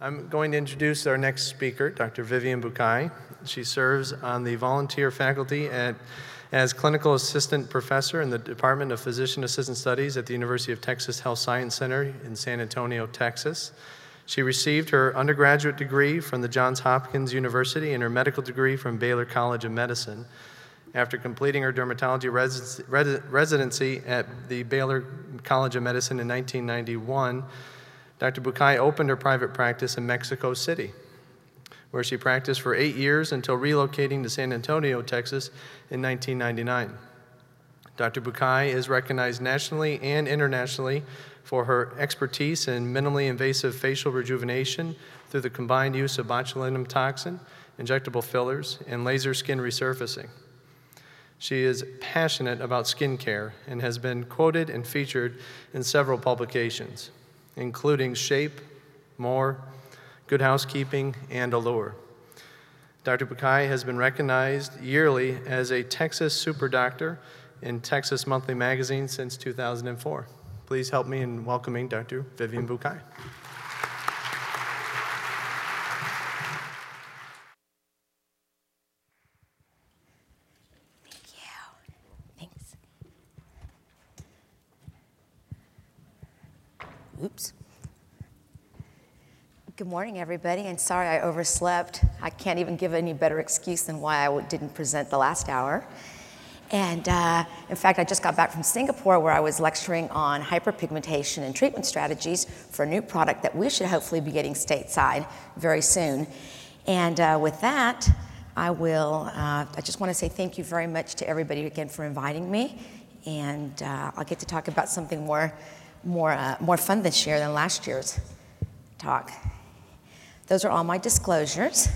I'm going to introduce our next speaker, Dr. Vivian Bucay. She serves on the volunteer faculty at, as clinical assistant professor in the Department of Physician Assistant Studies at the University of Texas Health Science Center in San Antonio, Texas. She received her undergraduate degree from the Johns Hopkins University and her medical degree from Baylor College of Medicine. After completing her dermatology residency at the Baylor College of Medicine in 1991, Dr. Bucay opened her private practice in Mexico City, where she practiced for eight years until relocating to San Antonio, Texas in 1999. Dr. Bucay is recognized nationally and internationally for her expertise in minimally invasive facial rejuvenation through the combined use of botulinum toxin, injectable fillers, and laser skin resurfacing. She is passionate about skincare and has been quoted and featured in several publications including Shape, More, Good Housekeeping, and Allure. Dr. Bucay has been recognized yearly as a Texas Super Doctor in Texas Monthly Magazine since 2004. Please help me in welcoming Dr. Vivian Bucay. Oops. Good morning, everybody, and sorry I overslept. I can't even give any better excuse than why I didn't present the last hour. And uh, in fact, I just got back from Singapore where I was lecturing on hyperpigmentation and treatment strategies for a new product that we should hopefully be getting stateside very soon. And uh, with that, I will, uh, I just want to say thank you very much to everybody again for inviting me. And uh, I'll get to talk about something more more, uh, more fun this year than last year's talk. Those are all my disclosures.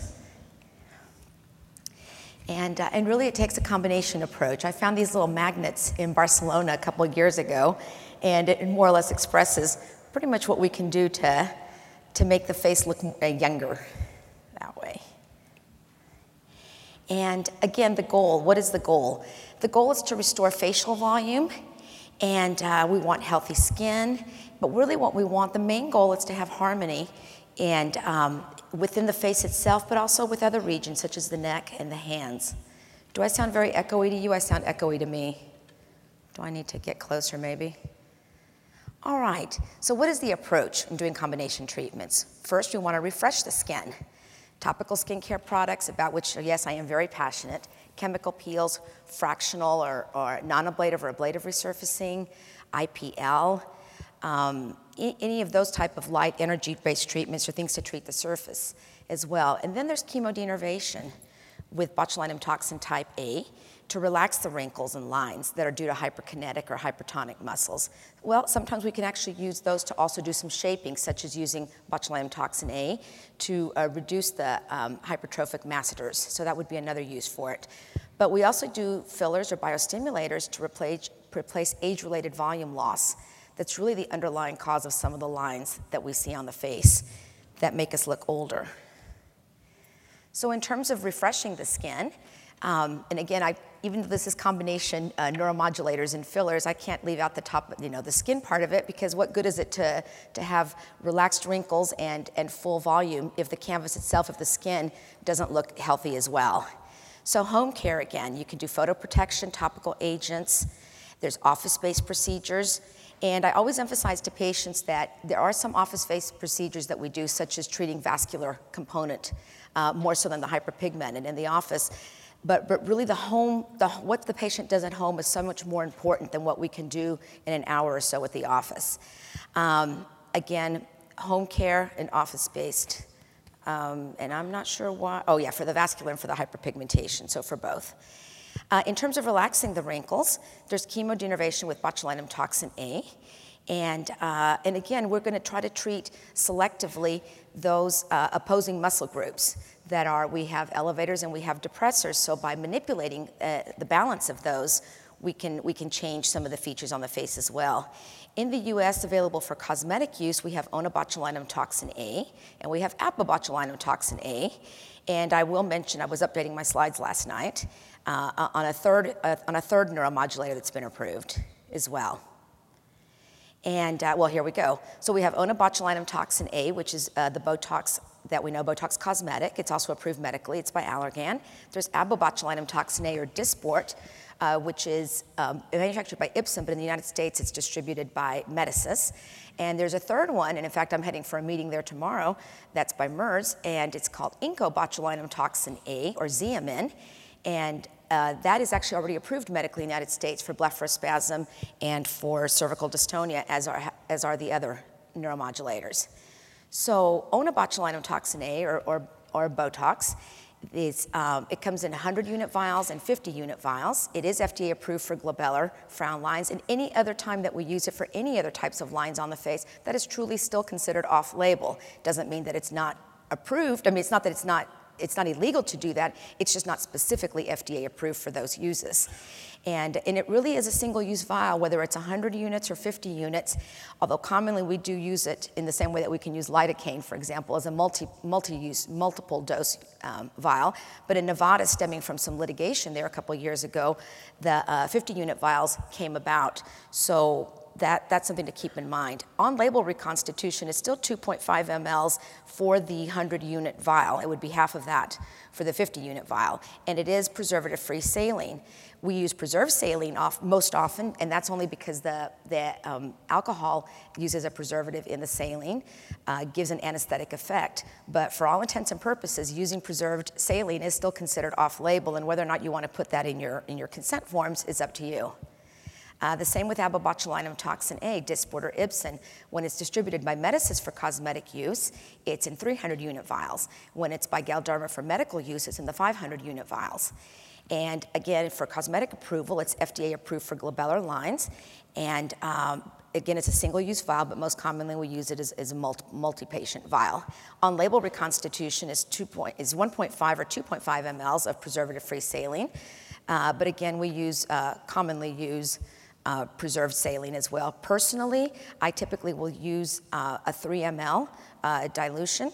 And, uh, and really, it takes a combination approach. I found these little magnets in Barcelona a couple of years ago, and it more or less expresses pretty much what we can do to, to make the face look uh, younger that way. And again, the goal what is the goal? The goal is to restore facial volume and uh, we want healthy skin. But really, what we want, the main goal is to have harmony and um, within the face itself, but also with other regions such as the neck and the hands. Do I sound very echoey to you? I sound echoey to me. Do I need to get closer, maybe? All right, so what is the approach in doing combination treatments? First, we want to refresh the skin. Topical skincare products, about which, yes, I am very passionate, chemical peels, fractional or, or non-ablative or ablative resurfacing, IPL, um, any of those type of light energy-based treatments or things to treat the surface as well. And then there's chemodenervation with botulinum toxin type A, to relax the wrinkles and lines that are due to hyperkinetic or hypertonic muscles. Well, sometimes we can actually use those to also do some shaping, such as using botulinum toxin A to uh, reduce the um, hypertrophic masseters. So that would be another use for it. But we also do fillers or biostimulators to replace, replace age-related volume loss. That's really the underlying cause of some of the lines that we see on the face that make us look older. So in terms of refreshing the skin, um, and again, I, even though this is combination uh, neuromodulators and fillers, I can't leave out the top, you know, the skin part of it because what good is it to, to have relaxed wrinkles and, and full volume if the canvas itself, if the skin doesn't look healthy as well? So home care again, you can do photo protection, topical agents, there's office-based procedures, and I always emphasize to patients that there are some office-based procedures that we do, such as treating vascular component, uh, more so than the hyperpigmented in the office. But, but really, the home, the, what the patient does at home is so much more important than what we can do in an hour or so at the office. Um, again, home care and office based. Um, and I'm not sure why. Oh, yeah, for the vascular and for the hyperpigmentation, so for both. Uh, in terms of relaxing the wrinkles, there's chemodenervation with botulinum toxin A. And, uh, and again, we're going to try to treat selectively those uh, opposing muscle groups that are, we have elevators and we have depressors. So by manipulating uh, the balance of those, we can, we can change some of the features on the face as well. In the US, available for cosmetic use, we have onabotulinum toxin A and we have abobotulinum toxin A. And I will mention, I was updating my slides last night, uh, on, a third, uh, on a third neuromodulator that's been approved as well. And uh, well, here we go. So we have onabotulinum toxin A, which is uh, the Botox that we know, Botox Cosmetic. It's also approved medically. It's by Allergan. There's abobotulinum toxin A or Dysport, uh, which is um, manufactured by Ipsen, but in the United States it's distributed by Medicis. And there's a third one, and in fact, I'm heading for a meeting there tomorrow. That's by Merz, and it's called incobotulinum toxin A or Xeomin. And uh, that is actually already approved medically in the United States for blepharospasm and for cervical dystonia, as are, as are the other neuromodulators. So, onabotulinum toxin A, or, or, or Botox, is, um, it comes in 100 unit vials and 50 unit vials. It is FDA approved for glabellar frown lines, and any other time that we use it for any other types of lines on the face, that is truly still considered off label. Doesn't mean that it's not approved. I mean, it's not that it's not it's not illegal to do that, it's just not specifically FDA approved for those uses. And, and it really is a single use vial, whether it's 100 units or 50 units, although commonly we do use it in the same way that we can use lidocaine, for example, as a multi, multi-use, multiple dose um, vial. But in Nevada, stemming from some litigation there a couple years ago, the uh, 50 unit vials came about. So that, that's something to keep in mind. On label reconstitution is still 2.5 mLs for the 100 unit vial. It would be half of that for the 50 unit vial. And it is preservative free saline. We use preserved saline off, most often, and that's only because the, the um, alcohol uses a preservative in the saline, uh, gives an anesthetic effect. But for all intents and purposes, using preserved saline is still considered off label, and whether or not you want to put that in your, in your consent forms is up to you. Uh, the same with abobotulinum toxin A, Dysport or Ipsen. When it's distributed by Medicis for cosmetic use, it's in 300 unit vials. When it's by Galderma for medical use, it's in the 500 unit vials. And again, for cosmetic approval, it's FDA approved for glabellar lines. And um, again, it's a single use vial, but most commonly we use it as, as a multi patient vial. On label reconstitution is, point, is 1.5 or 2.5 mLs of preservative free saline. Uh, but again, we use, uh, commonly use uh, preserved saline as well. Personally, I typically will use uh, a 3 ml uh, dilution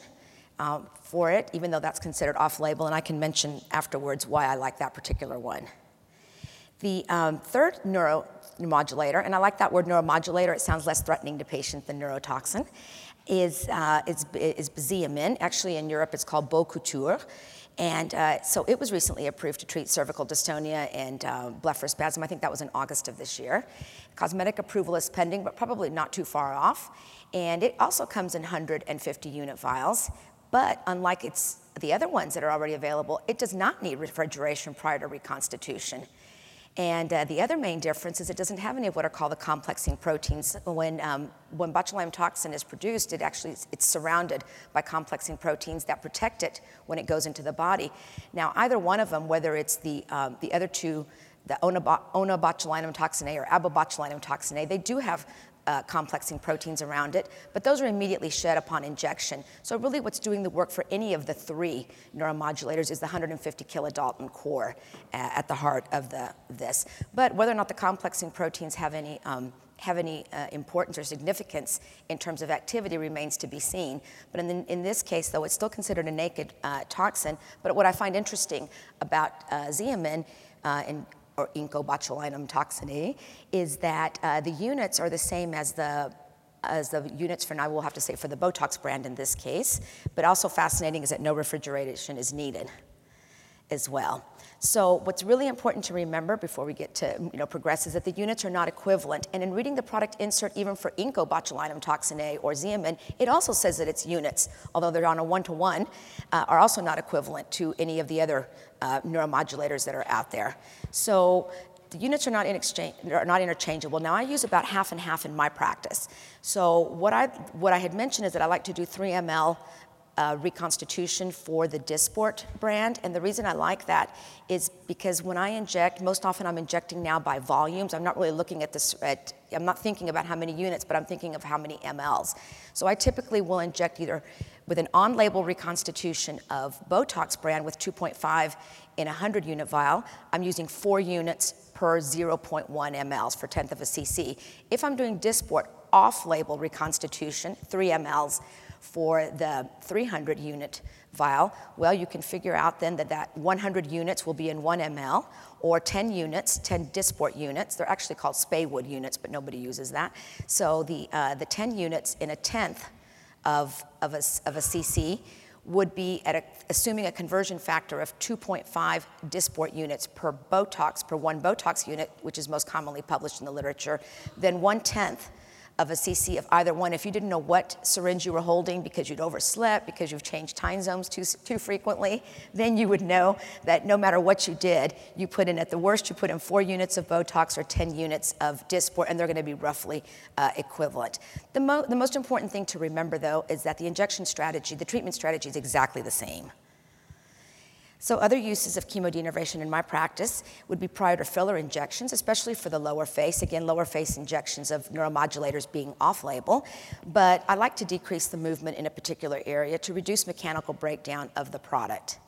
um, for it, even though that's considered off label, and I can mention afterwards why I like that particular one. The um, third neuromodulator, and I like that word neuromodulator, it sounds less threatening to patients than neurotoxin, is, uh, is, is. Actually, in Europe, it's called Bocouture. And uh, so it was recently approved to treat cervical dystonia and uh, blepharospasm. I think that was in August of this year. Cosmetic approval is pending, but probably not too far off. And it also comes in 150 unit vials. But unlike its, the other ones that are already available, it does not need refrigeration prior to reconstitution. And uh, the other main difference is it doesn't have any of what are called the complexing proteins. When, um, when botulinum toxin is produced, it actually it's surrounded by complexing proteins that protect it when it goes into the body. Now, either one of them, whether it's the, um, the other two, the onabotulinum toxin A or abobotulinum toxin A, they do have uh, complexing proteins around it, but those are immediately shed upon injection. So really what's doing the work for any of the three neuromodulators is the 150 kilodalton core uh, at the heart of the, this. But whether or not the complexing proteins have any um, have any uh, importance or significance in terms of activity remains to be seen. But in, the, in this case, though, it's still considered a naked uh, toxin. But what I find interesting about uh, Xeomin, uh, and or incobotulinum toxin A, is that uh, the units are the same as the as the units for now, we'll have to say for the Botox brand in this case, but also fascinating is that no refrigeration is needed as well. So what's really important to remember before we get to you know, progress is that the units are not equivalent. And in reading the product insert, even for incobotulinum toxin A or Xeomin, it also says that it's units, although they're on a one-to-one, uh, are also not equivalent to any of the other uh, neuromodulators that are out there. So the units are not, in exchange, are not interchangeable. Now I use about half and half in my practice. So what I, what I had mentioned is that I like to do 3 ml uh, reconstitution for the Dysport brand. And the reason I like that is because when I inject, most often I'm injecting now by volumes. I'm not really looking at this, at, I'm not thinking about how many units, but I'm thinking of how many mLs. So I typically will inject either with an on-label reconstitution of Botox brand with 2.5 in a 100 unit vial, I'm using four units per 0.1 mLs for tenth of a cc. If I'm doing Dysport off-label reconstitution, 3 mLs, for the 300 unit vial, well, you can figure out then that that 100 units will be in 1 ml, or 10 units, 10 Dysport units. They're actually called Speywood units, but nobody uses that. So the, uh, the 10 units in a tenth of, of, a, of a cc would be at a, assuming a conversion factor of 2.5 Dysport units per Botox, per one Botox unit, which is most commonly published in the literature, then one tenth of a cc of either one. If you didn't know what syringe you were holding because you'd overslept, because you've changed time zones too, too frequently, then you would know that no matter what you did, you put in at the worst, you put in four units of Botox or 10 units of Dysport, and they're going to be roughly uh, equivalent. The, mo- the most important thing to remember, though, is that the injection strategy, the treatment strategy is exactly the same. So, other uses of chemodenervation in my practice would be prior to filler injections, especially for the lower face. Again, lower face injections of neuromodulators being off label. But I like to decrease the movement in a particular area to reduce mechanical breakdown of the product.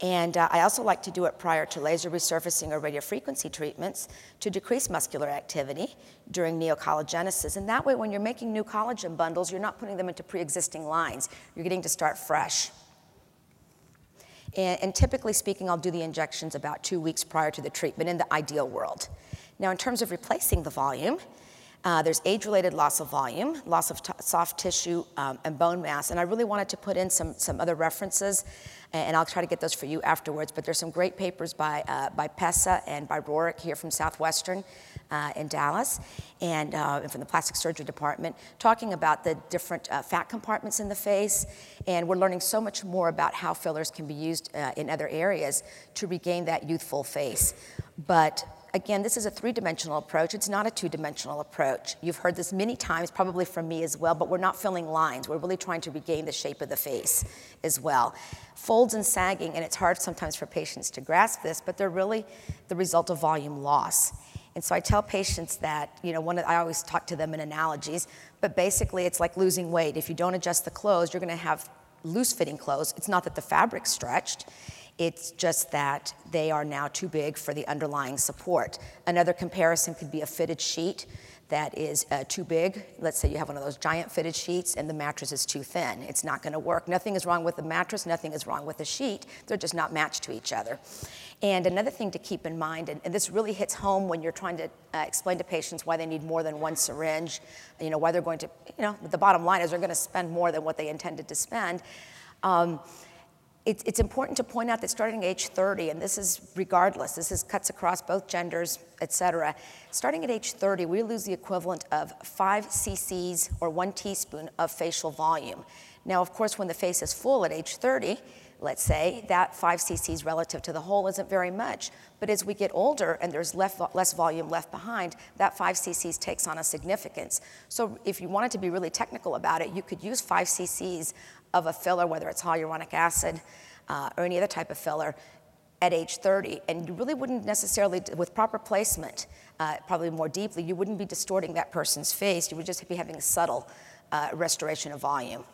And uh, I also like to do it prior to laser resurfacing or radiofrequency treatments to decrease muscular activity during neocollagenesis. And that way, when you're making new collagen bundles, you're not putting them into pre existing lines. You're getting to start fresh. And, and, typically speaking, I'll do the injections about two weeks prior to the treatment in the ideal world. Now, in terms of replacing the volume, uh, there's age-related loss of volume, loss of t- soft tissue, um, and bone mass. And I really wanted to put in some, some other references, and I'll try to get those for you afterwards. But there's some great papers by, uh, by Pessa and by Rohrich here from Southwestern uh, in Dallas, and, uh, and, from the plastic surgery department, talking about the different uh, fat compartments in the face. And we're learning so much more about how fillers can be used uh, in other areas to regain that youthful face. But again, this is a three dimensional approach. It's not a two dimensional approach. You've heard this many times, probably from me as well, but we're not filling lines. We're really trying to regain the shape of the face as well. Folds and sagging, and it's hard sometimes for patients to grasp this, but they're really the result of volume loss. And so I tell patients that, you know, one, I always talk to them in analogies, but basically it's like losing weight. If you don't adjust the clothes, you're going to have loose fitting clothes. It's not that the fabric's stretched, it's just that they are now too big for the underlying support. Another comparison could be a fitted sheet that is uh, too big. Let's say you have one of those giant fitted sheets and the mattress is too thin. It's not going to work. Nothing is wrong with the mattress, nothing is wrong with the sheet. They're just not matched to each other. And another thing to keep in mind, and, and this really hits home when you're trying to uh, explain to patients why they need more than one syringe, you know, why they're going to, you know, the bottom line is they're going to spend more than what they intended to spend. Um, it's, it's important to point out that starting at age 30, and this is regardless, this is cuts across both genders, et cetera. Starting at age 30, we lose the equivalent of five cc's or one teaspoon of facial volume. Now, of course, when the face is full at age 30, let's say, that 5 cc's relative to the whole isn't very much. But as we get older and there's less, volume left behind, that 5 cc's takes on a significance. So if you wanted to be really technical about it, you could use 5 cc's of a filler, whether it's hyaluronic acid uh, or any other type of filler, at age 30. And you really wouldn't necessarily, with proper placement, uh, probably more deeply, you wouldn't be distorting that person's face. You would just be having a subtle uh, restoration of volume.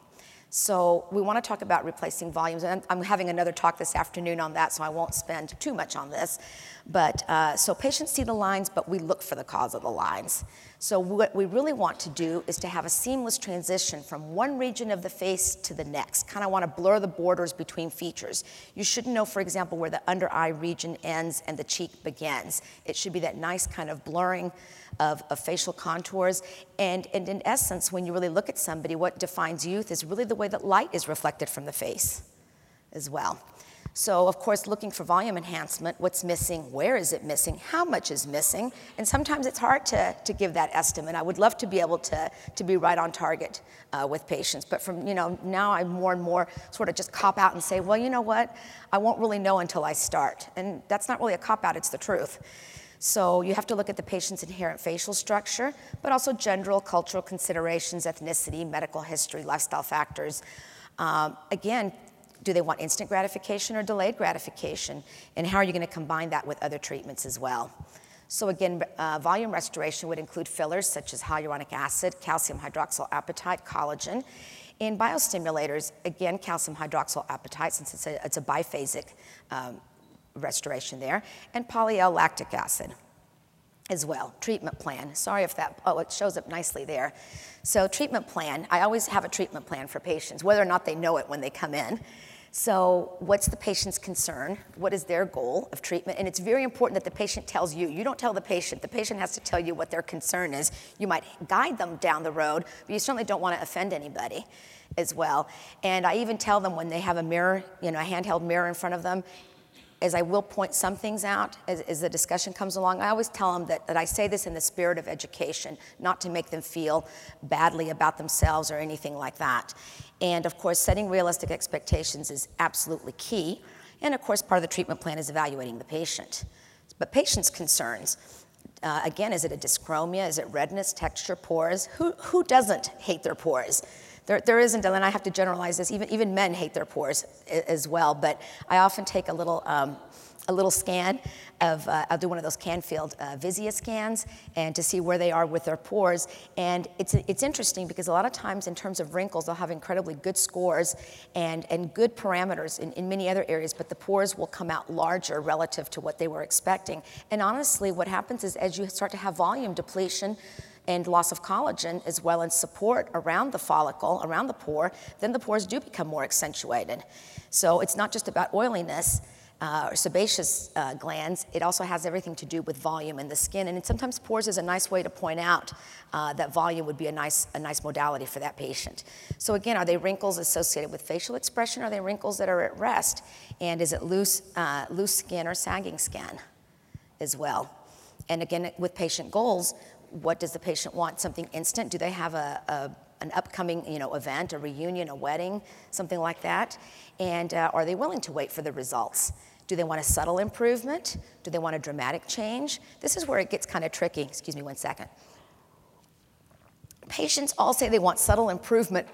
So we want to talk about replacing volumes, and I'm having another talk this afternoon on that, so I won't spend too much on this. But uh, so patients see the lines, but we look for the cause of the lines. So what we really want to do is to have a seamless transition from one region of the face to the next. Kind of want to blur the borders between features. You shouldn't know, for example, where the under eye region ends and the cheek begins. It should be that nice kind of blurring of, of facial contours. And, and in essence, when you really look at somebody, what defines youth is really the way that light is reflected from the face as well. So, of course, looking for volume enhancement, what's missing, where is it missing, how much is missing, and sometimes it's hard to, to give that estimate. I would love to be able to, to be right on target uh, with patients, but from, you know, now I more and more sort of just cop out and say, well, you know what, I won't really know until I start. And that's not really a cop out, it's the truth. So you have to look at the patient's inherent facial structure, but also general cultural considerations, ethnicity, medical history, lifestyle factors. Um, again, do they want instant gratification or delayed gratification? And how are you going to combine that with other treatments as well? So, again, uh, volume restoration would include fillers such as hyaluronic acid, calcium hydroxyl apatite, collagen. In biostimulators, again, calcium hydroxyl apatite, since it's a, it's a biphasic um, restoration there, and poly L lactic acid. as well. Treatment plan. Sorry if that, oh, it shows up nicely there. So, treatment plan. I always have a treatment plan for patients, whether or not they know it when they come in. So, what's the patient's concern? What is their goal of treatment? And it's very important that the patient tells you. You don't tell the patient, the patient has to tell you what their concern is. You might guide them down the road, but you certainly don't want to offend anybody as well. And I even tell them when they have a mirror, you know, a handheld mirror in front of them, as I will point some things out as, as, the discussion comes along, I always tell them that, that I say this in the spirit of education, not to make them feel badly about themselves or anything like that. And of course, setting realistic expectations is absolutely key. And of course, part of the treatment plan is evaluating the patient. But patient's concerns, uh, again, is it a dyschromia? Is it redness, texture, pores? Who, who doesn't hate their pores? There, there isn't, and I have to generalize this, even, even men hate their pores as well, but I often take a little um, a little scan of, uh, I'll do one of those Canfield uh, Visia scans and to see where they are with their pores. And it's, it's interesting because a lot of times in terms of wrinkles, they'll have incredibly good scores and, and good parameters in, in many other areas, but the pores will come out larger relative to what they were expecting. And honestly, what happens is as you start to have volume depletion, and loss of collagen as well as support around the follicle, around the pore, then the pores do become more accentuated. So it's not just about oiliness, uh, or sebaceous uh, glands, it also has everything to do with volume in the skin. And sometimes pores is a nice way to point out uh, that volume would be a nice, a nice modality for that patient. So again, are they wrinkles associated with facial expression? Are they wrinkles that are at rest? And is it loose, uh, loose skin or sagging skin as well? And again, with patient goals, what does the patient want? Something instant? Do they have a, a an upcoming you know, event, a reunion, a wedding, something like that? And uh, are they willing to wait for the results? Do they want a subtle improvement? Do they want a dramatic change? This is where it gets kind of tricky. Excuse me one second. Patients all say they want subtle improvement,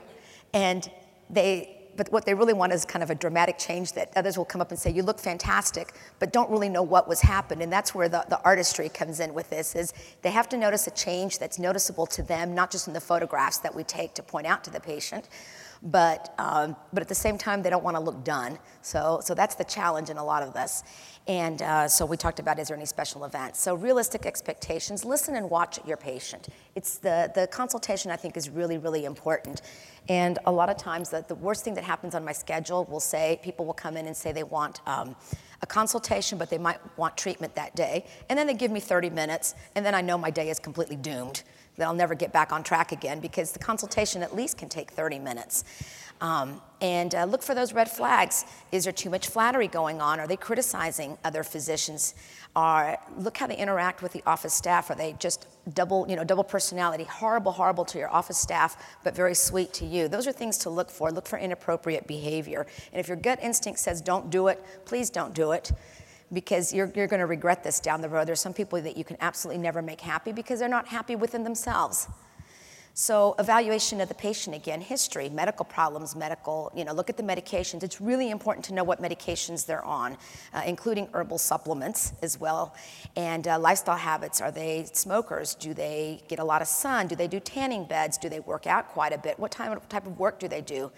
and they but what they really want is kind of a dramatic change that others will come up and say, you look fantastic, but don't really know what was happened. And that's where the, the artistry comes in with this, is they have to notice a change that's noticeable to them, not just in the photographs that we take to point out to the patient, but, um, but at the same time, they don't want to look done. So, so that's the challenge in a lot of this. And uh, so we talked about is there any special events? So realistic expectations, listen and watch your patient. It's the, the consultation I think is really, really important. And a lot of times the, the worst thing that happens on my schedule will say, people will come in and say they want um, a consultation, but they might want treatment that day. And then they give me 30 minutes, and then I know my day is completely doomed that I'll never get back on track again because the consultation at least can take 30 minutes. Um, and uh, look for those red flags. Is there too much flattery going on? Are they criticizing other physicians? Are, look how they interact with the office staff. Are they just double, you know, double personality, horrible, horrible to your office staff, but very sweet to you? Those are things to look for. Look for inappropriate behavior. And if your gut instinct says don't do it, please don't do it because you're, you're going to regret this down the road. There's some people that you can absolutely never make happy because they're not happy within themselves. So evaluation of the patient again, history, medical problems, medical, you know, look at the medications. It's really important to know what medications they're on, uh, including herbal supplements as well. And uh, lifestyle habits, are they smokers? Do they get a lot of sun? Do they do tanning beds? Do they work out quite a bit? What type of work do they do?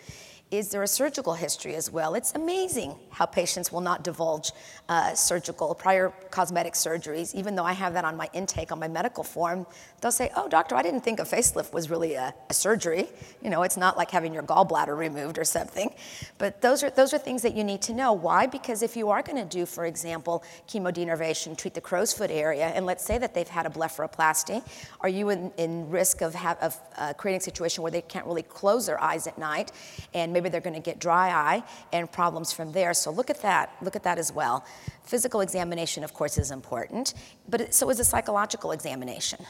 Is there a surgical history as well? It's amazing how patients will not divulge uh, surgical, prior cosmetic surgeries, even though I have that on my intake on my medical form. They'll say, Oh, doctor, I didn't think a facelift was really a, a surgery. You know, it's not like having your gallbladder removed or something. But those are, those are things that you need to know. Why? Because if you are going to do, for example, chemodenervation, treat the crow's foot area, and let's say that they've had a blepharoplasty, are you in, in risk of, have, of uh, creating a situation where they can't really close their eyes at night and maybe they're going to get dry eye and problems from there. So look at that. Look at that as well. Physical examination, of course, is important, but so is a psychological examination.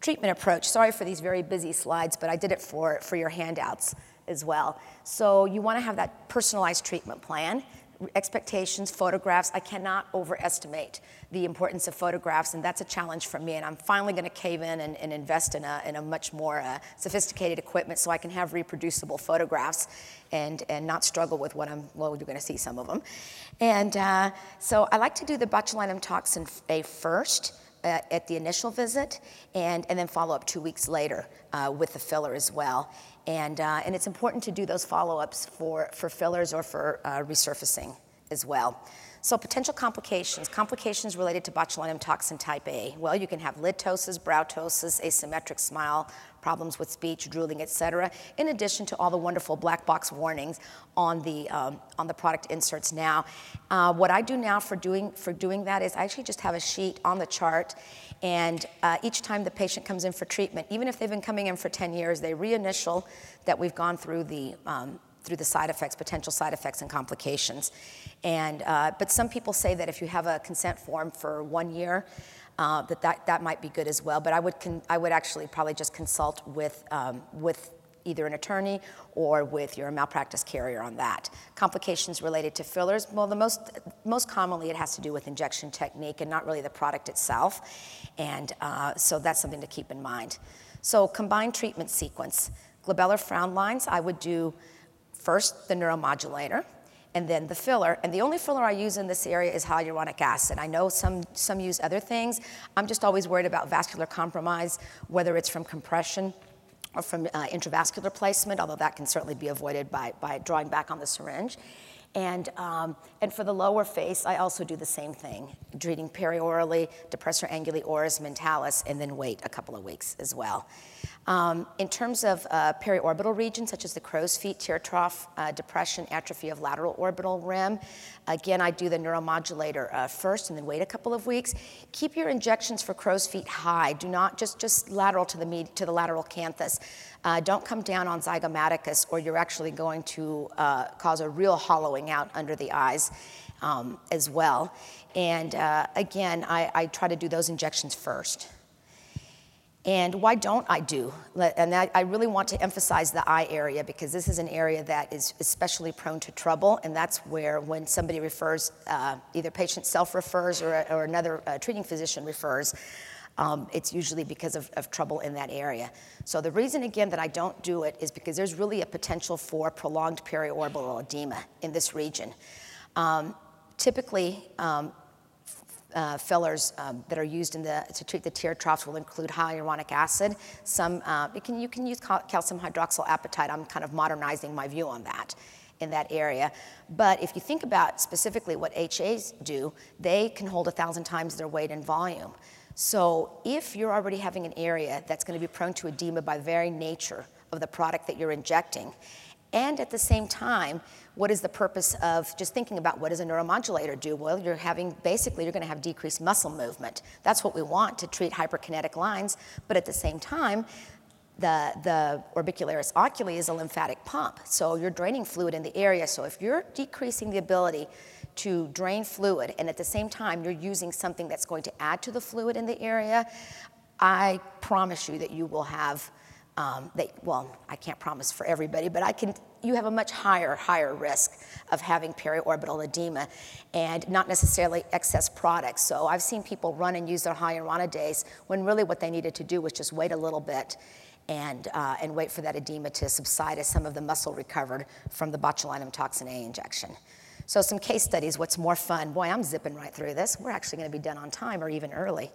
Treatment approach. Sorry for these very busy slides, but I did it for, for your handouts as well. So you want to have that personalized treatment plan expectations, photographs. I cannot overestimate the importance of photographs, and that's a challenge for me. And I'm finally going to cave in and, and, invest in a, in a much more uh, sophisticated equipment so I can have reproducible photographs and, and not struggle with what I'm, well, you're going to see some of them. And uh, so I like to do the botulinum toxin A first. Uh, at the initial visit, and, and then follow up two weeks later uh, with the filler as well. And, uh, and it's important to do those follow ups for, for fillers or for uh, resurfacing as well. So potential complications, complications related to botulinum toxin type A. Well, you can have lid ptosis, brow ptosis, asymmetric smile, problems with speech, drooling, etc. In addition to all the wonderful black box warnings on the um, on the product inserts now. Uh, what I do now for doing for doing that is I actually just have a sheet on the chart, and uh, each time the patient comes in for treatment, even if they've been coming in for 10 years, they reinitial that we've gone through the um, through the side effects, potential side effects and complications. And, uh, but some people say that if you have a consent form for one year, uh, that, that that might be good as well. But I would, con- I would actually probably just consult with, um, with either an attorney or with your malpractice carrier on that. Complications related to fillers, well, the most, most commonly it has to do with injection technique and not really the product itself. And uh, so that's something to keep in mind. So combined treatment sequence. Glabellar frown lines, I would do first the neuromodulator, and then the filler. And the only filler I use in this area is hyaluronic acid. I know some, some use other things. I'm just always worried about vascular compromise, whether it's from compression or from uh, intravascular placement, although that can certainly be avoided by, by drawing back on the syringe. And, um, and for the lower face, I also do the same thing, treating periorally, depressor anguli oris mentalis, and then wait a couple of weeks as well. Um, in terms of uh, periorbital regions, such as the crow's feet, tear trough, uh, depression, atrophy of lateral orbital rim, again, I do the neuromodulator uh, first and then wait a couple of weeks. Keep your injections for crow's feet high. Do not just, just lateral to the, med- to the lateral canthus. Uh, don't come down on zygomaticus, or you're actually going to uh, cause a real hollowing out under the eyes. Um, as well. And uh, again, I, I try to do those injections first. And why don't I do? And I really want to emphasize the eye area because this is an area that is especially prone to trouble. And that's where, when somebody refers, uh, either patient self refers or, or another uh, treating physician refers, um, it's usually because of, of, trouble in that area. So the reason, again, that I don't do it is because there's really a potential for prolonged periorbital edema in this region. Um, typically, um, uh, fillers um, that are used the, to treat the tear troughs will include hyaluronic acid. Some, uh, you, can, you can use calcium hydroxyapatite. I'm kind of modernizing my view on that in that area. But if you think about specifically what HAs do, they can hold a thousand times their weight in volume. So if you're already having an area that's going to be prone to edema by very nature of the product that you're injecting, and at the same time, what is the purpose of just thinking about what does a neuromodulator do? Well, you're having basically you're going to have decreased muscle movement. That's what we want to treat hyperkinetic lines, but at the same time, the, the orbicularis oculi is a lymphatic pump. So you're draining fluid in the area. So if you're decreasing the ability to drain fluid and at the same time you're using something that's going to add to the fluid in the area, I promise you that you will have um, they, well, I can't promise for everybody, but I can, you have a much higher, higher risk of having periorbital edema and not necessarily excess products. So I've seen people run and use their hyaluronidase when really what they needed to do was just wait a little bit and, uh, and wait for that edema to subside as some of the muscle recovered from the botulinum toxin A injection. So some case studies, what's more fun? Boy, I'm zipping right through this. We're actually gonna be done on time or even early.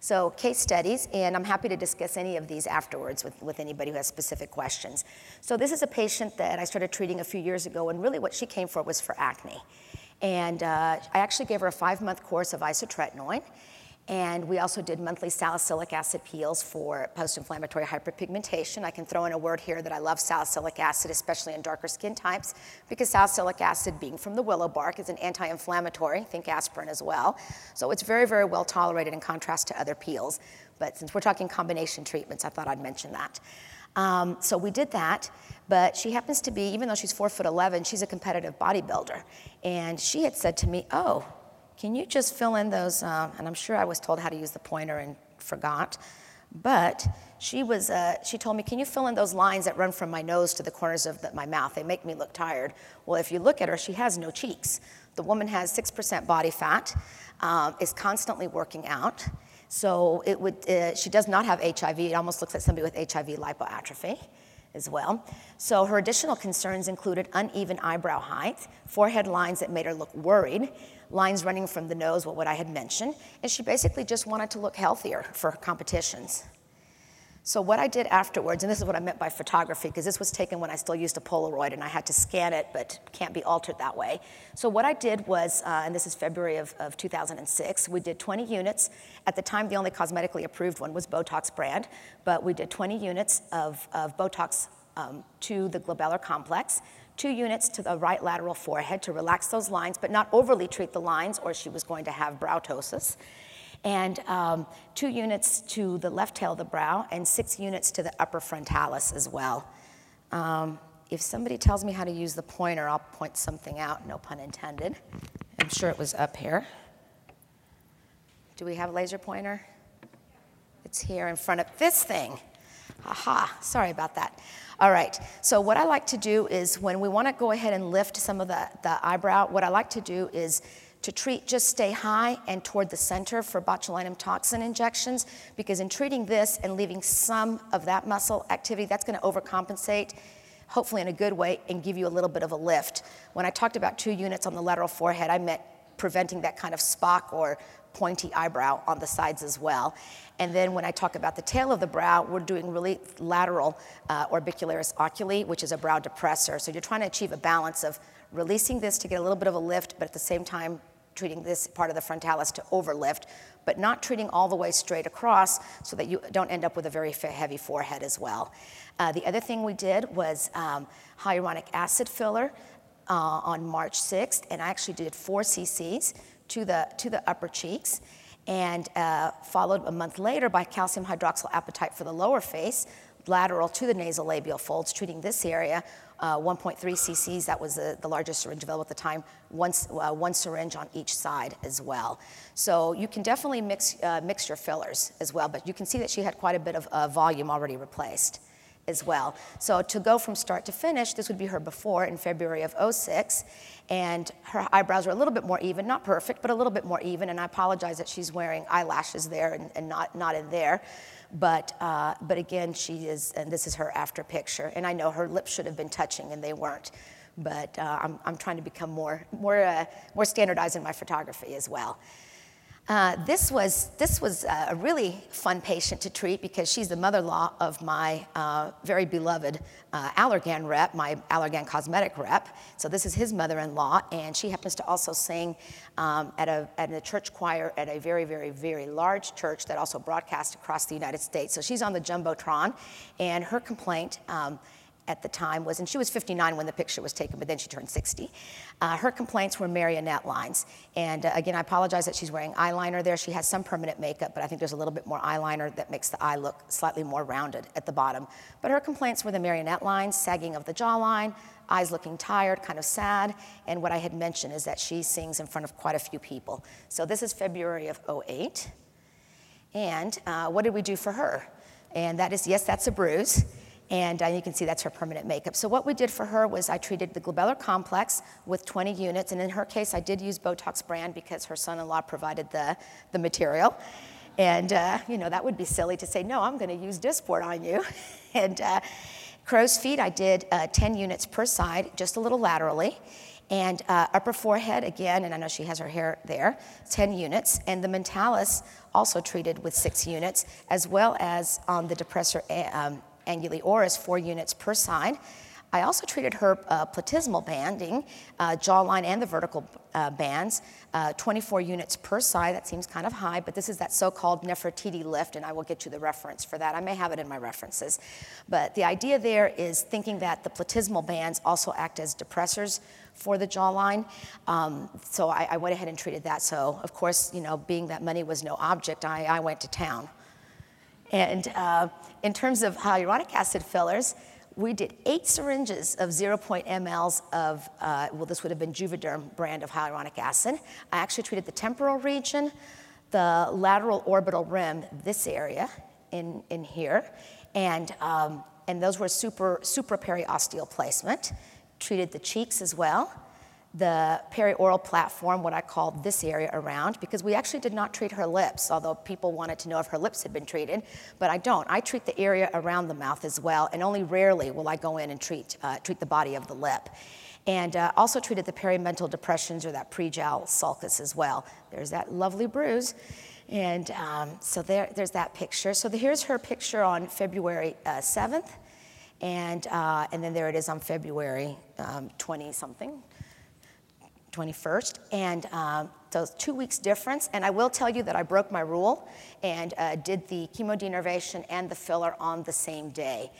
So case studies, and I'm happy to discuss any of these afterwards with, with anybody who has specific questions. So this is a patient that I started treating a few years ago, and really what she came for was for acne. And uh, I actually gave her a five-month course of isotretinoin, and we also did monthly salicylic acid peels for post-inflammatory hyperpigmentation. I can throw in a word here that I love salicylic acid, especially in darker skin types, because salicylic acid, being from the willow bark, is an anti-inflammatory, think aspirin as well. So it's very, very well tolerated in contrast to other peels. But since we're talking combination treatments, I thought I'd mention that. Um, so we did that, but she happens to be, even though she's four foot 11, she's a competitive bodybuilder. And she had said to me, oh, can you just fill in those? Uh, and I'm sure I was told how to use the pointer and forgot. But she was, uh, she told me, can you fill in those lines that run from my nose to the corners of the, my mouth? They make me look tired. Well, if you look at her, she has no cheeks. The woman has 6% body fat, um, is constantly working out. So it would, uh, she does not have HIV. It almost looks like somebody with HIV lipoatrophy as well. So her additional concerns included uneven eyebrow height, forehead lines that made her look worried, lines running from the nose, what I had mentioned, and she basically just wanted to look healthier for competitions. So what I did afterwards, and this is what I meant by photography, because this was taken when I still used a Polaroid and I had to scan it, but can't be altered that way. So what I did was, uh, and this is February of, of 2006, we did 20 units. At the time, the only cosmetically approved one was Botox brand, but we did 20 units of, of Botox um, to the glabellar complex, two units to the right lateral forehead to relax those lines, but not overly treat the lines, or she was going to have brow ptosis and um, two units to the left tail of the brow, and six units to the upper frontalis as well. Um, if somebody tells me how to use the pointer, I'll point something out, no pun intended. I'm sure it was up here. Do we have a laser pointer? It's here in front of this thing. Aha, sorry about that. All right, so what I like to do is when we want to go ahead and lift some of the, the eyebrow, what I like to do is to treat, just stay high and toward the center for botulinum toxin injections, because in treating this and leaving some of that muscle activity, that's going to overcompensate, hopefully in a good way, and give you a little bit of a lift. When I talked about two units on the lateral forehead, I meant preventing that kind of Spock or pointy eyebrow on the sides as well. And then when I talk about the tail of the brow, we're doing really lateral uh, orbicularis oculi, which is a brow depressor. So you're trying to achieve a balance of releasing this to get a little bit of a lift, but at the same time treating this part of the frontalis to overlift, but not treating all the way straight across so that you don't end up with a very heavy forehead as well. Uh, the other thing we did was um, hyaluronic acid filler uh, on March 6th, and I actually did four cc's to the, to the upper cheeks, and uh, followed a month later by calcium hydroxyapatite for the lower face, lateral to the nasolabial folds, treating this area uh, 1.3 cc's, that was the, the, largest syringe available at the time, one, uh, one syringe on each side as well. So you can definitely mix, uh, mix your fillers as well, but you can see that she had quite a bit of uh, volume already replaced as well. So to go from start to finish, this would be her before in February of 06, and her eyebrows are a little bit more even, not perfect, but a little bit more even, and I apologize that she's wearing eyelashes there and, and not, not in there. But, uh, but again, she is, and this is her after picture. And I know her lips should have been touching and they weren't. But uh, I'm, I'm trying to become more, more, uh, more standardized in my photography as well. Uh, this was, this was a really fun patient to treat because she's the mother-in-law of my uh, very beloved uh, Allergan rep, my Allergan cosmetic rep. So this is his mother-in-law, and she happens to also sing um, at, a, at a church choir at a very, very, very large church that also broadcasts across the United States. So she's on the Jumbotron, and her complaint um, at the time was, and she was 59 when the picture was taken, but then she turned 60. Uh, her complaints were marionette lines. And uh, again, I apologize that she's wearing eyeliner there. She has some permanent makeup, but I think there's a little bit more eyeliner that makes the eye look slightly more rounded at the bottom. But her complaints were the marionette lines, sagging of the jawline, eyes looking tired, kind of sad. And what I had mentioned is that she sings in front of quite a few people. So this is February of 08. And uh, what did we do for her? And that is, yes, that's a bruise. And uh, you can see that's her permanent makeup. So what we did for her was I treated the glabellar complex with 20 units. And in her case, I did use Botox brand because her son-in-law provided the, the material. And, uh, you know, that would be silly to say, no, I'm going to use Dysport on you. and uh, crow's feet, I did uh, 10 units per side, just a little laterally. And uh, upper forehead, again, and I know she has her hair there, 10 units. And the mentalis also treated with six units, as well as on the depressor um, anguli oris, four units per side. I also treated her uh, platysmal banding, uh, jawline and the vertical uh, bands, uh, 24 units per side. That seems kind of high, but this is that so-called Nefertiti lift, and I will get you the reference for that. I may have it in my references. But the idea there is thinking that the platysmal bands also act as depressors for the jawline. Um, so I, I, went ahead and treated that. So of course, you know, being that money was no object, I, I went to town. And uh, in terms of hyaluronic acid fillers, we did eight syringes of 0.0 mLs of, uh, well, this would have been Juvederm brand of hyaluronic acid. I actually treated the temporal region, the lateral orbital rim, this area in, in here, and, um, and those were super, supraperiosteal placement. Treated the cheeks as well the perioral platform, what I call this area around, because we actually did not treat her lips, although people wanted to know if her lips had been treated, but I don't. I treat the area around the mouth as well, and only rarely will I go in and treat, uh, treat the body of the lip. And uh, also treated the perimental depressions or that pre-jowl sulcus as well. There's that lovely bruise. And um, so there, there's that picture. So the, here's her picture on February uh, 7th. And, uh, and then there it is on February 20 um, something, 21st. And um, so two weeks difference. And I will tell you that I broke my rule and uh, did the chemodenervation and the filler on the same day.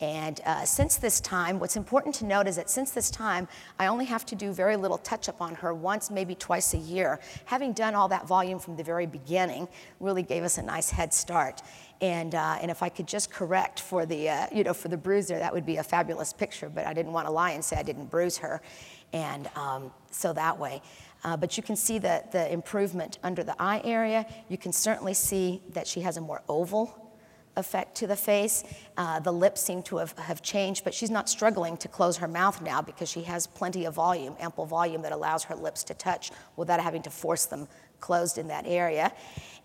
And uh, since this time, what's important to note is that since this time, I only have to do very little touch up on her once, maybe twice a year. Having done all that volume from the very beginning really gave us a nice head start. And, uh, and if I could just correct for the, uh, you know, for the bruise there, that would be a fabulous picture, but I didn't want to lie and say I didn't bruise her. And um, so that way. Uh, but you can see the, the improvement under the eye area. You can certainly see that she has a more oval effect to the face. Uh, the lips seem to have, have changed, but she's not struggling to close her mouth now because she has plenty of volume, ample volume that allows her lips to touch without having to force them closed in that area.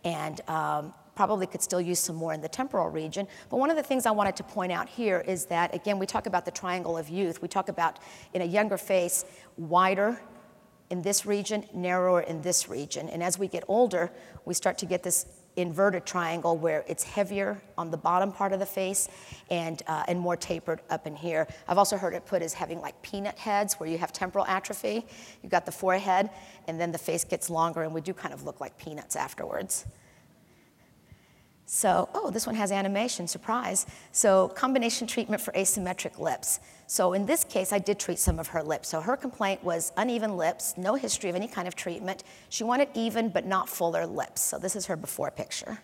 And um, probably could still use some more in the temporal region. But one of the things I wanted to point out here is that, again, we talk about the triangle of youth. We talk about in a younger face, wider in this region, narrower in this region. And as we get older, we start to get this inverted triangle where it's heavier on the bottom part of the face and, uh, and more tapered up in here. I've also heard it put as having like peanut heads where you have temporal atrophy. You've got the forehead and then the face gets longer and we do kind of look like peanuts afterwards. So, oh, this one has animation, surprise. So, combination treatment for asymmetric lips. So, in this case, I did treat some of her lips. So, her complaint was uneven lips, no history of any kind of treatment. She wanted even but not fuller lips. So, this is her before picture.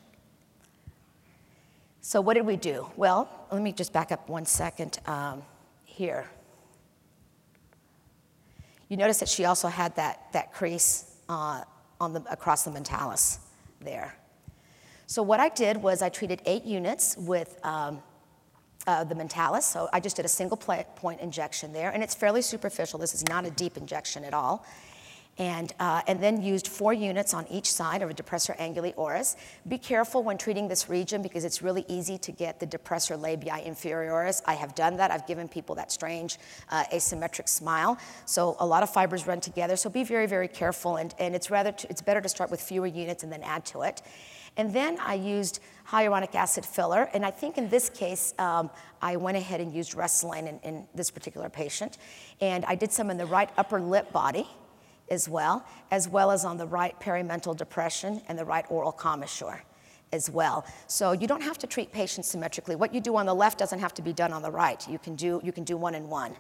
So, what did we do? Well, let me just back up one second um, here. You notice that she also had that, that crease uh, on the, across the mentalis there. So what I did was I treated eight units with um, uh, the Mentalis. So I just did a single point injection there, and it's fairly superficial. This is not a deep injection at all. And, uh, and then used four units on each side of a depressor anguli oris. Be careful when treating this region because it's really easy to get the depressor labii inferioris. I have done that. I've given people that strange uh, asymmetric smile. So a lot of fibers run together. So be very, very careful. And, and it's, rather it's better to start with fewer units and then add to it. And then I used hyaluronic acid filler. And I think in this case, um, I went ahead and used Restylane in, in this particular patient. And I did some in the right upper lip body as well, as well as on the right perimental depression and the right oral commissure as well. So you don't have to treat patients symmetrically. What you do on the left doesn't have to be done on the right. You can do, you can do one and one.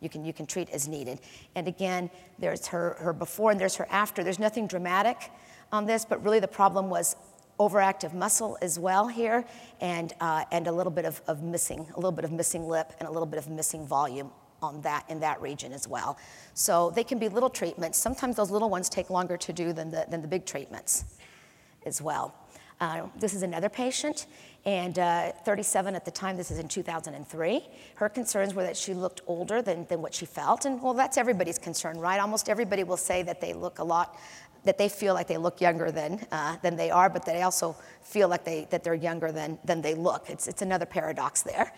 You can, you can treat as needed. And again, there's her, her before and there's her after. There's nothing dramatic on this, but really the problem was overactive muscle as well here, and, uh, and a little bit of, of missing, a little bit of missing lip and a little bit of missing volume on that in that region as well. So they can be little treatments. Sometimes those little ones take longer to do than the, than the big treatments as well. Uh, this is another patient, and uh, 37 at the time, this is in 2003. Her concerns were that she looked older than, than what she felt, and well, that's everybody's concern, right? Almost everybody will say that they look a lot that they feel like they look younger than, uh, than they are, but they also feel like they, that they're younger than, than they look. It's, it's another paradox there.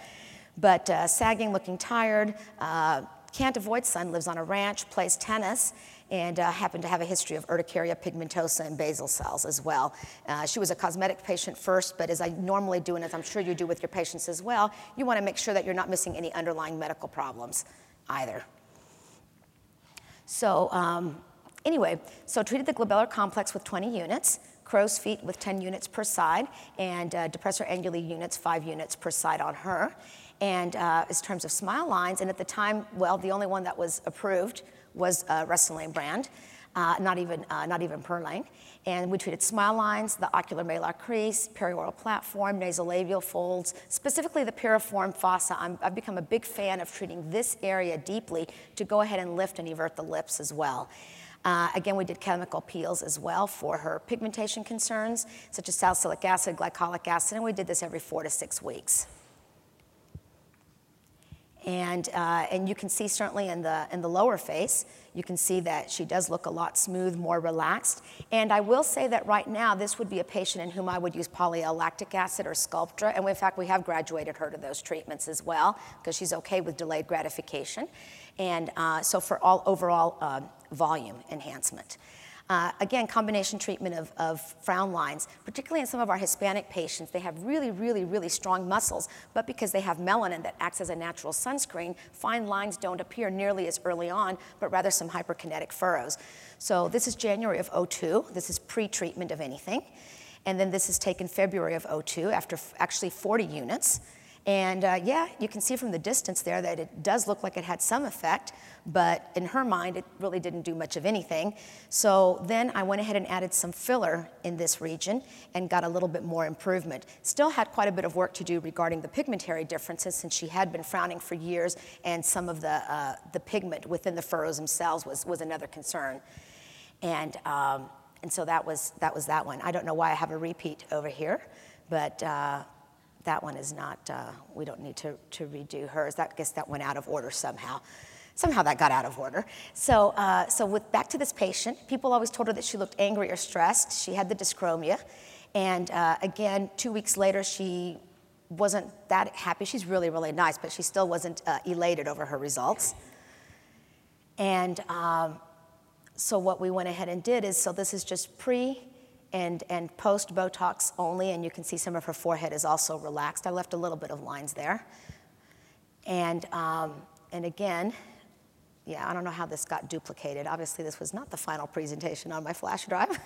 But uh, sagging, looking tired, uh, can't avoid sun, lives on a ranch, plays tennis, and uh, happened to have a history of urticaria pigmentosa and basal cells as well. Uh, she was a cosmetic patient first, but as I normally do, and as I'm sure you do with your patients as well, you want to make sure that you're not missing any underlying medical problems either. So, um, Anyway, so treated the glabellar complex with 20 units, crow's feet with 10 units per side, and uh, depressor anguli units, five units per side on her. And uh, in terms of smile lines, and at the time, well, the only one that was approved was uh, Restylane brand, uh, not even uh, not even Perlane. And we treated smile lines, the ocular malar crease, perioral platform, nasolabial folds, specifically the piriform fossa. i have become a big fan of treating this area deeply to go ahead and lift and evert the lips as well. Uh, again, we did chemical peels as well for her pigmentation concerns, such as salicylic acid, glycolic acid, and we did this every four to six weeks. And, uh, and you can see certainly in the, in the lower face, you can see that she does look a lot smooth, more relaxed. And I will say that right now, this would be a patient in whom I would use poly-L lactic acid or Sculptra. And in fact, we have graduated her to those treatments as well, because she's okay with delayed gratification. And uh, so for all overall uh, volume enhancement. Uh, again, combination treatment of, of frown lines, particularly in some of our Hispanic patients, they have really, really, really strong muscles, but because they have melanin that acts as a natural sunscreen, fine lines don't appear nearly as early on, but rather some hyperkinetic furrows. So this is January of 02. This is pre-treatment of anything. And then this is taken February of 02 after f- actually 40 units. And uh, yeah, you can see from the distance there that it does look like it had some effect, but in her mind, it really didn't do much of anything. So then I went ahead and added some filler in this region and got a little bit more improvement. Still had quite a bit of work to do regarding the pigmentary differences since she had been frowning for years, and some of the, uh, the pigment within the furrows themselves was, was another concern. And, um, and so that was, that was that one. I don't know why I have a repeat over here, but uh, that one is not, uh, we don't need to, to redo hers. That, I guess that went out of order somehow. Somehow that got out of order. So, uh, so with, back to this patient, people always told her that she looked angry or stressed. She had the dyschromia. And uh, again, two weeks later, she wasn't that happy. She's really, really nice, but she still wasn't uh, elated over her results. And um, so what we went ahead and did is, so this is just pre and, and post Botox only, and you can see some of her forehead is also relaxed. I left a little bit of lines there. And, um, and again, yeah, I don't know how this got duplicated. Obviously, this was not the final presentation on my flash drive.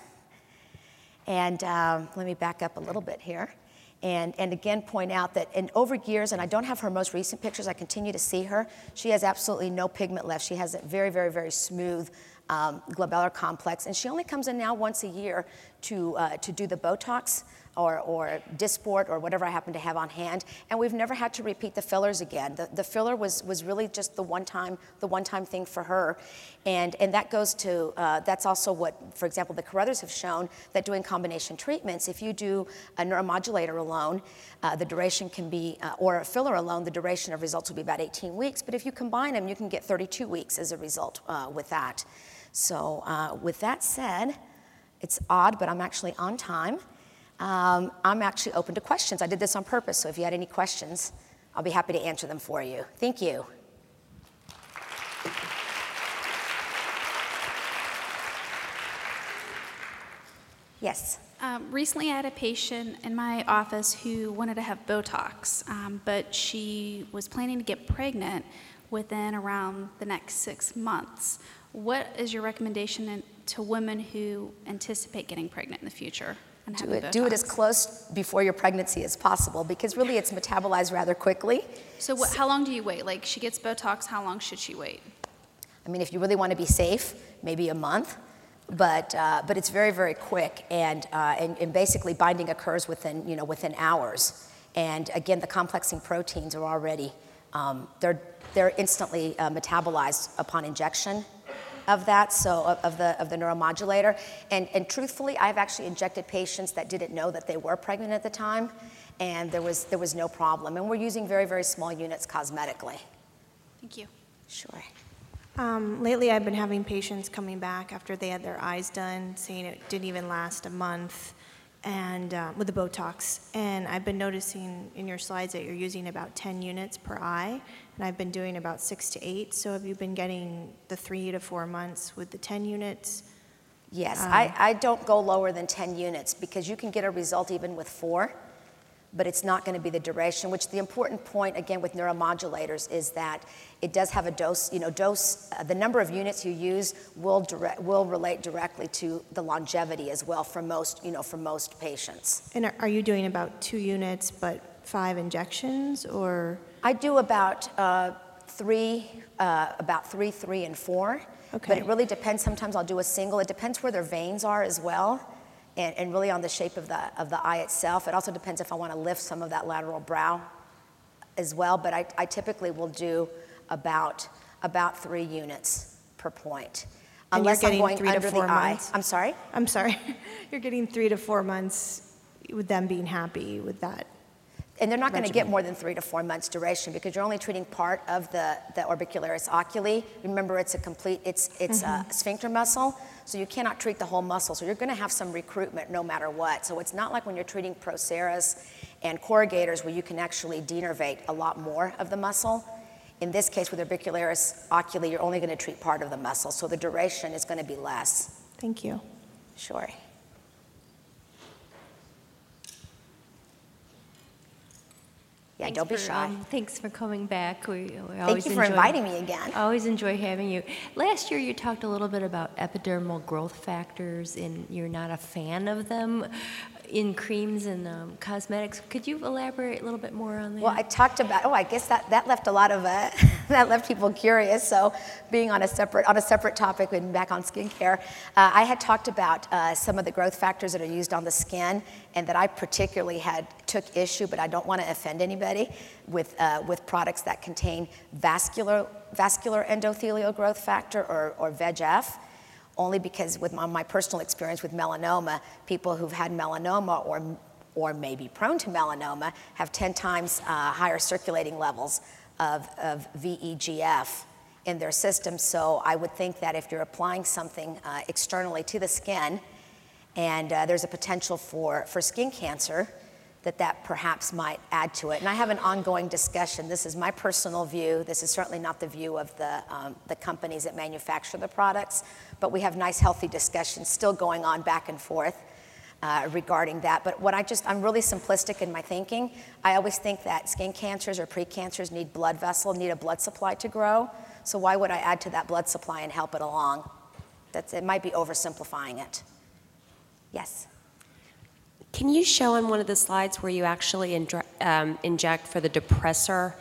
and um, let me back up a little bit here. And, and again, point out that in over years, and I don't have her most recent pictures, I continue to see her, she has absolutely no pigment left. She has a very, very, very smooth um, glabellar complex, and she only comes in now once a year to, uh, to do the Botox or, or Dysport or whatever I happen to have on hand. And we've never had to repeat the fillers again. The, the filler was, was really just the one time, the one time thing for her. And, and that goes to, uh, that's also what, for example, the Carruthers have shown that doing combination treatments, if you do a neuromodulator alone, uh, the duration can be, uh, or a filler alone, the duration of results will be about 18 weeks. But if you combine them, you can get 32 weeks as a result uh, with that. So, uh, with that said, it's odd, but I'm actually on time. Um, I'm actually open to questions. I did this on purpose, so if you had any questions, I'll be happy to answer them for you. Thank you. Yes. Um, recently, I had a patient in my office who wanted to have Botox, um, but she was planning to get pregnant within around the next six months. What is your recommendation to women who anticipate getting pregnant in the future? And do it, do it as close before your pregnancy as possible because really it's metabolized rather quickly. So, what, how long do you wait? Like, she gets Botox, how long should she wait? I mean, if you really want to be safe, maybe a month. But, uh, but it's very, very quick, and, uh, and, and basically binding occurs within, you know, within hours. And again, the complexing proteins are already, um, they're, they're instantly uh, metabolized upon injection of that, so of, of, the, of the neuromodulator. And, and truthfully, I've actually injected patients that didn't know that they were pregnant at the time, and there was, there was no problem. And we're using very, very small units cosmetically. Thank you. Sure. Um, lately, I've been having patients coming back after they had their eyes done, saying it didn't even last a month, and uh, with the Botox. And I've been noticing in your slides that you're using about 10 units per eye, and I've been doing about six to eight. So have you been getting the three to four months with the 10 units? Yes, um, I, I don't go lower than 10 units because you can get a result even with four but it's not going to be the duration, which the important point, again, with neuromodulators is that it does have a dose, you know, dose, uh, the number of units you use will, direct, will relate directly to the longevity as well for most, you know, for most patients. And are you doing about two units but five injections or? I do about uh, three, uh, about three, three, and four. Okay. But it really depends. Sometimes I'll do a single. It depends where their veins are as well and, and really on the shape of the, of the eye itself. It also depends if I want to lift some of that lateral brow as well, but I, I typically will do about, about three units per point. And Unless you're I'm getting going three to under four the eye. I'm sorry? I'm sorry, you're getting three to four months with them being happy with that. And they're not going to get more than three to four months duration because you're only treating part of the, the orbicularis oculi. Remember, it's a complete, it's, it's Mm-hmm. a sphincter muscle, so you cannot treat the whole muscle. So you're going to have some recruitment no matter what. So it's not like when you're treating procerus and corrugators where you can actually denervate a lot more of the muscle. In this case, with orbicularis oculi, you're only going to treat part of the muscle, so the duration is going to be less. Thank you. Sure. Yeah, Thanks don't be for, shy. um, Thanks for coming back. We, we Thank you for enjoy- inviting me again. I always enjoy having you. Last year, you talked a little bit about epidermal growth factors, and you're not a fan of them in creams and um, cosmetics. Could you elaborate a little bit more on that? Well, I talked about. Oh, I guess that, that left a lot of uh, that left people curious. So, being on a separate on a separate topic and back on skincare, uh, I had talked about uh, some of the growth factors that are used on the skin, and that I particularly had took issue, but I don't want to offend anybody with uh, with products that contain vascular vascular endothelial growth factor or, or VEGF only because with my, my personal experience with melanoma, people who've had melanoma or, or may be prone to melanoma have 10 times uh, higher circulating levels of, of VEGF in their system. So I would think that if you're applying something uh, externally to the skin and uh, there's a potential for, for skin cancer, that that perhaps might add to it. And I have an ongoing discussion. This is my personal view. This is certainly not the view of the, um, the companies that manufacture the products, but we have nice, healthy discussions still going on back and forth uh, regarding that. But what I just, I'm really simplistic in my thinking. I always think that skin cancers or precancers need blood vessel, need a blood supply to grow. So why would I add to that blood supply and help it along? That's, it might be oversimplifying it. Yes. Can you show on one of the slides where you actually um, inject for the depressor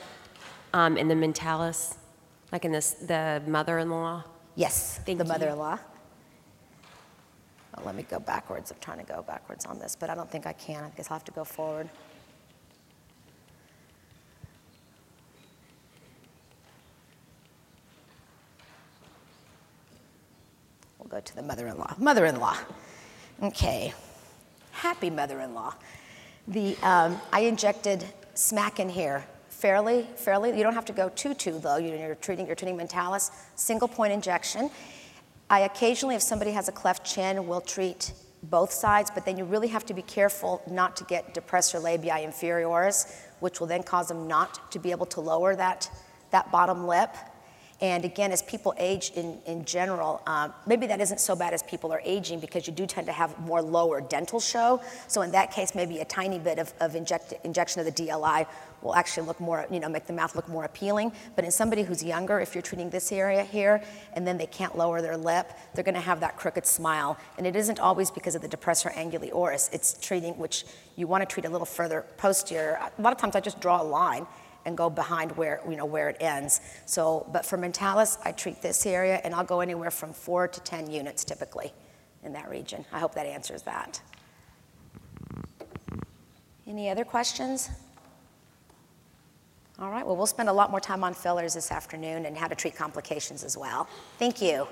um, in the mentalis, like in this, the mother-in-law? Yes, Thank the mother-in-law. Well, let me go backwards. I'm trying to go backwards on this, but I don't think I can. I guess I'll have to go forward. We'll go to the mother-in-law. Mother-in-law. Okay. Happy mother-in-law. The um, I injected smack in here fairly, fairly. You don't have to go too, too though. You- You're treating, you're treating mentalis. Single point injection. I occasionally, if somebody has a cleft chin, will treat both sides, but then you really have to be careful not to get depressor labii inferioris, which will then cause them not to be able to lower that, that bottom lip. And again, as people age in, in general, um, maybe that isn't so bad as people are aging because you do tend to have more lower dental show. So in that case, maybe a tiny bit of, of inject, injection of the DLI will actually look more, you know, make the mouth look more appealing. But in somebody who's younger, if you're treating this area here and then they can't lower their lip, they're going to have that crooked smile. And it isn't always because of the depressor anguli oris. It's treating, which you want to treat a little further posterior. A lot of times I just draw a line and go behind where you know where it ends. So, but for mentalis, I treat this area, and I'll go anywhere from four to ten units typically in that region. I hope that answers that. Any other questions? All right. Well, we'll spend a lot more time on fillers this afternoon and how to treat complications as well. Thank you.